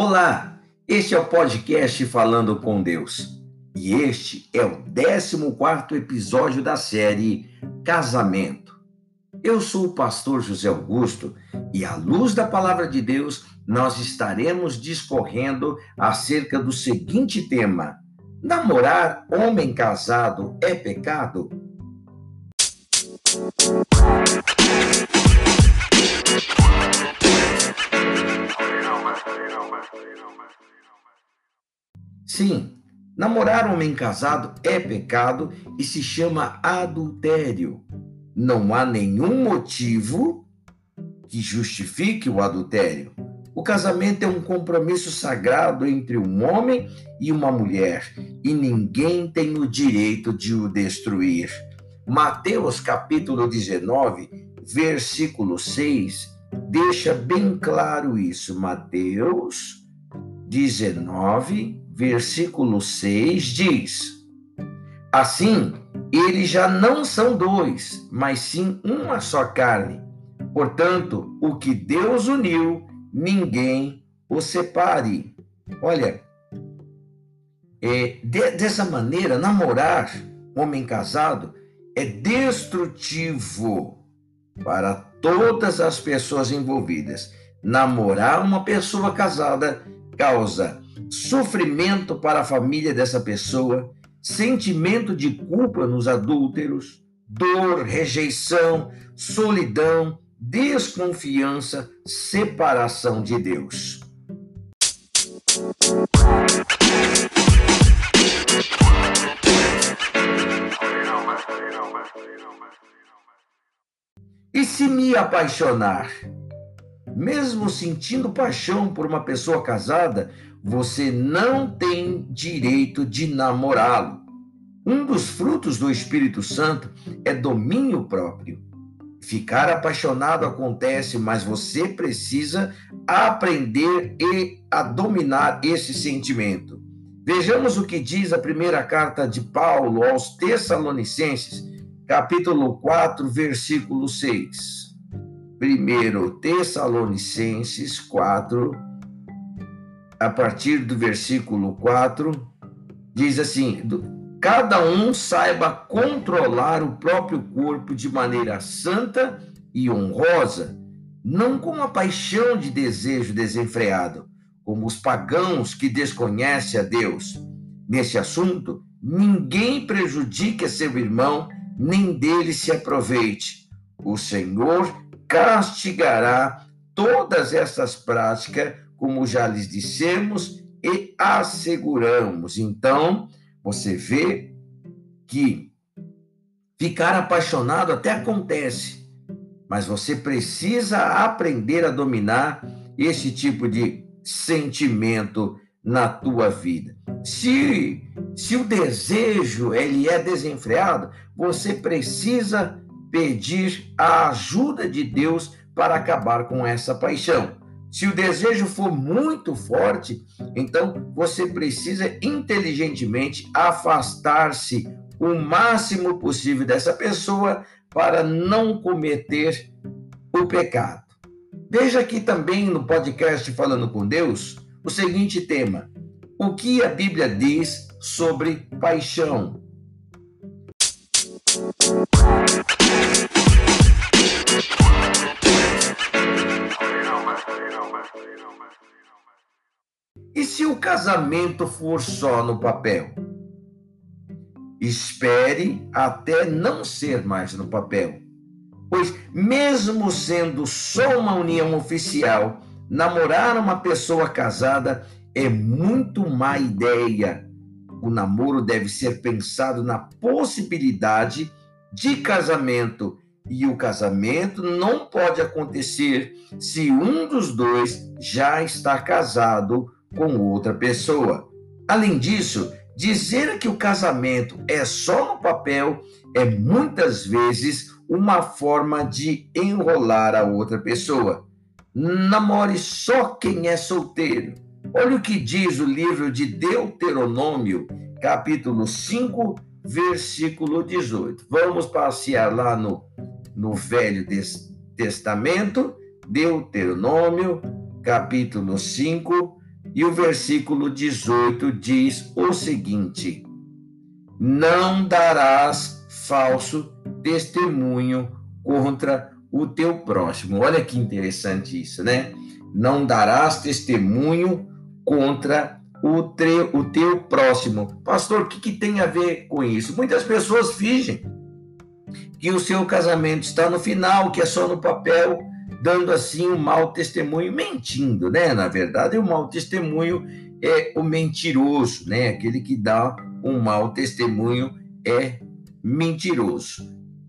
Olá, este é o podcast Falando com Deus e este é o 14 episódio da série Casamento. Eu sou o pastor José Augusto e, à luz da palavra de Deus, nós estaremos discorrendo acerca do seguinte tema: Namorar homem casado é pecado? Sim, namorar um homem casado é pecado e se chama adultério. Não há nenhum motivo que justifique o adultério. O casamento é um compromisso sagrado entre um homem e uma mulher e ninguém tem o direito de o destruir. Mateus capítulo 19, versículo 6, deixa bem claro isso. Mateus 19, versículo 6 diz: Assim, eles já não são dois, mas sim uma só carne. Portanto, o que Deus uniu, ninguém o separe. Olha, é, de, dessa maneira, namorar homem casado é destrutivo para todas as pessoas envolvidas. Namorar uma pessoa casada causa sofrimento para a família dessa pessoa, sentimento de culpa nos adúlteros, dor, rejeição, solidão, desconfiança, separação de Deus. E se me apaixonar? Mesmo sentindo paixão por uma pessoa casada, você não tem direito de namorá-lo. Um dos frutos do Espírito Santo é domínio próprio. Ficar apaixonado acontece, mas você precisa aprender e a dominar esse sentimento. Vejamos o que diz a primeira carta de Paulo aos Tessalonicenses, capítulo 4, versículo 6. Primeiro Tessalonicenses 4, a partir do versículo 4, diz assim: cada um saiba controlar o próprio corpo de maneira santa e honrosa, não com a paixão de desejo desenfreado, como os pagãos que desconhecem a Deus. Nesse assunto, ninguém prejudique a seu irmão, nem dele se aproveite. O Senhor castigará todas essas práticas como já lhes dissemos e asseguramos. Então, você vê que ficar apaixonado até acontece, mas você precisa aprender a dominar esse tipo de sentimento na tua vida. Se se o desejo ele é desenfreado, você precisa pedir a ajuda de Deus para acabar com essa paixão. Se o desejo for muito forte, então você precisa inteligentemente afastar-se o máximo possível dessa pessoa para não cometer o pecado. Veja aqui também no podcast Falando com Deus o seguinte tema: o que a Bíblia diz sobre paixão? Casamento for só no papel? Espere até não ser mais no papel. Pois, mesmo sendo só uma união oficial, namorar uma pessoa casada é muito má ideia. O namoro deve ser pensado na possibilidade de casamento e o casamento não pode acontecer se um dos dois já está casado com outra pessoa. Além disso, dizer que o casamento é só no papel é muitas vezes uma forma de enrolar a outra pessoa. Namore só quem é solteiro. Olha o que diz o livro de Deuteronômio, capítulo 5, versículo 18. Vamos passear lá no, no Velho Testamento, Deuteronômio, capítulo 5, E o versículo 18 diz o seguinte: Não darás falso testemunho contra o teu próximo. Olha que interessante isso, né? Não darás testemunho contra o, tre, o teu próximo. Pastor, o que, que tem a ver com isso? Muitas pessoas fingem que o seu casamento está no final, que é só no papel, dando assim um mau testemunho, mentindo, né? Na verdade, o mau testemunho é o mentiroso, né? Aquele que dá um mau testemunho é mentiroso.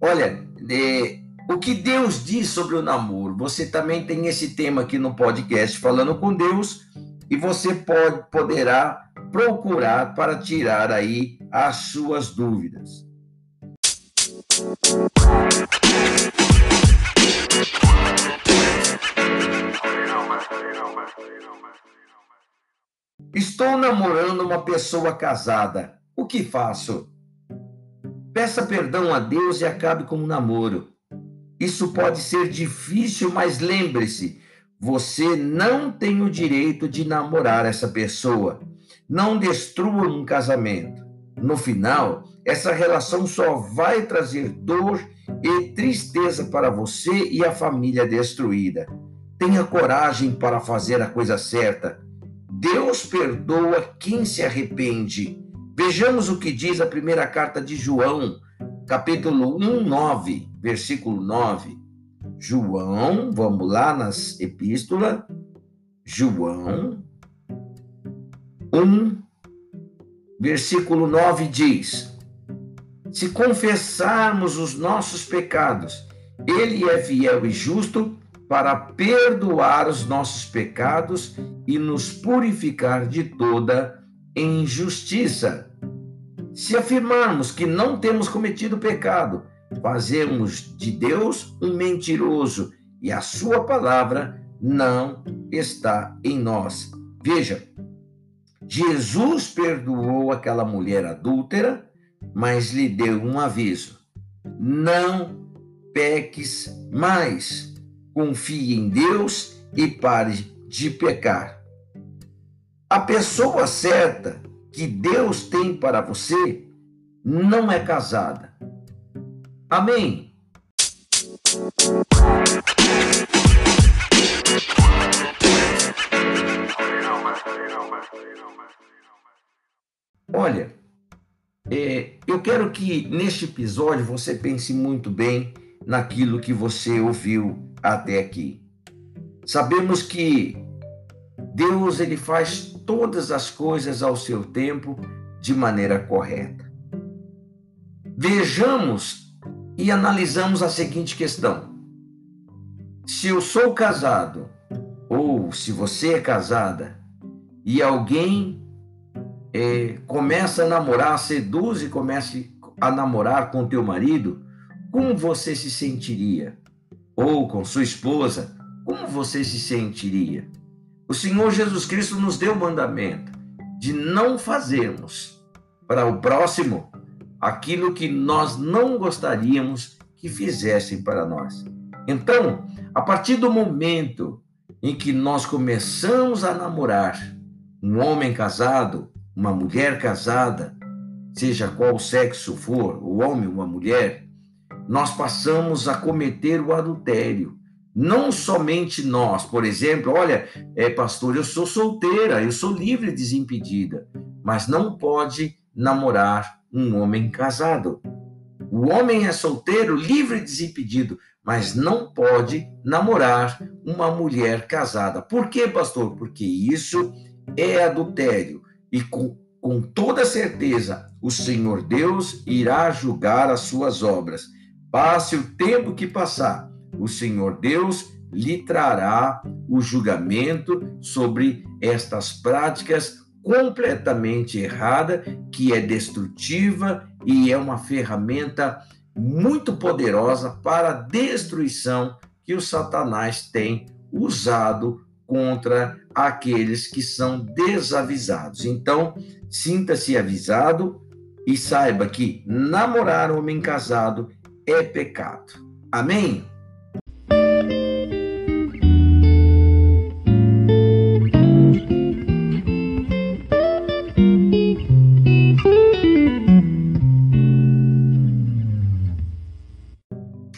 Olha, é, o que Deus diz sobre o namoro? Você também tem esse tema aqui no podcast Falando com Deus e você pode, poderá procurar para tirar aí as suas dúvidas. Estou namorando uma pessoa casada. O que faço? Peça perdão a Deus e acabe com o namoro. Isso pode ser difícil, mas lembre-se, você não tem o direito de namorar essa pessoa. Não destrua um casamento. No final, essa relação só vai trazer dor e tristeza para você e a família destruída. Tenha coragem para fazer a coisa certa. Deus perdoa quem se arrepende. Vejamos o que diz a primeira carta de João, capítulo 1, 9, versículo 9. João, vamos lá nas epístolas, João 1, versículo 9 diz: Se confessarmos os nossos pecados, Ele é fiel e justo para perdoar os nossos pecados e nos purificar de toda injustiça. Se afirmarmos que não temos cometido pecado, fazemos de Deus um mentiroso e a sua palavra não está em nós. Veja, Jesus perdoou aquela mulher adúltera, mas lhe deu um aviso: não peques mais. Confie em Deus e pare de pecar. A pessoa certa que Deus tem para você não é casada. Amém. Olha, é, eu quero que neste episódio você pense muito bem naquilo que você ouviu até aqui. Sabemos que Deus ele faz todas as coisas ao seu tempo de maneira correta. Vejamos e analisamos a seguinte questão: se eu sou casado ou se você é casada e alguém é, começa a namorar, seduz e começa a namorar com teu marido, como você se sentiria? Ou com sua esposa, como você se sentiria? O Senhor Jesus Cristo nos deu o mandamento de não fazermos para o próximo aquilo que nós não gostaríamos que fizessem para nós. Então, a partir do momento em que nós começamos a namorar um homem casado, uma mulher casada, seja qual sexo for, o homem ou a mulher, nós passamos a cometer o adultério. Não somente nós, por exemplo, olha, é, pastor, eu sou solteira, eu sou livre e desimpedida, mas não pode namorar um homem casado. O homem é solteiro, livre e desimpedido, mas não pode namorar uma mulher casada. Por quê, pastor? Porque isso é adultério e com, com toda certeza o Senhor Deus irá julgar as suas obras. Passe o tempo que passar, o Senhor Deus lhe trará o julgamento sobre estas práticas completamente errada, que é destrutiva e é uma ferramenta muito poderosa para a destruição que o Satanás tem usado contra aqueles que são desavisados. Então, sinta-se avisado e saiba que namorar homem casado é pecado. Amém?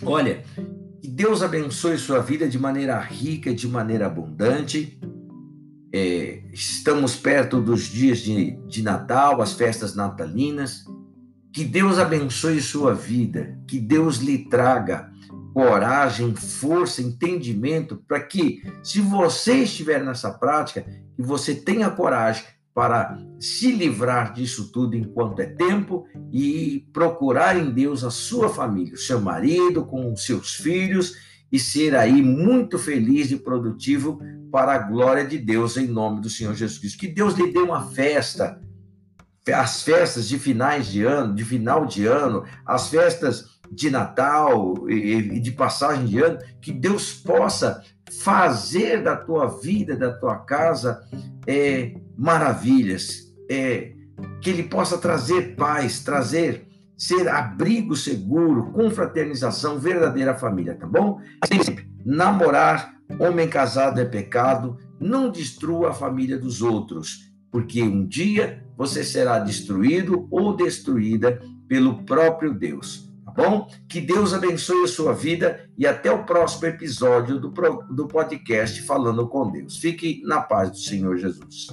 Olha, que Deus abençoe sua vida de maneira rica, de maneira abundante. É, estamos perto dos dias de, de Natal, as festas natalinas. Que Deus abençoe sua vida, que Deus lhe traga coragem, força, entendimento, para que, se você estiver nessa prática, que você tenha coragem para se livrar disso tudo enquanto é tempo e procurar em Deus a sua família, o seu marido, com os seus filhos e ser aí muito feliz e produtivo para a glória de Deus em nome do Senhor Jesus Cristo. Que Deus lhe dê uma festa, as festas de finais de ano, de final de ano, as festas de Natal e de passagem de ano, que Deus possa fazer da tua vida, da tua casa, é, maravilhas, é, que Ele possa trazer paz, trazer, ser abrigo seguro, confraternização, verdadeira família, tá bom? Sempre, namorar, homem casado é pecado, não destrua a família dos outros, porque um dia você será destruído ou destruída pelo próprio Deus bom? Que Deus abençoe a sua vida e até o próximo episódio do, do podcast Falando com Deus. Fique na paz do Senhor Jesus.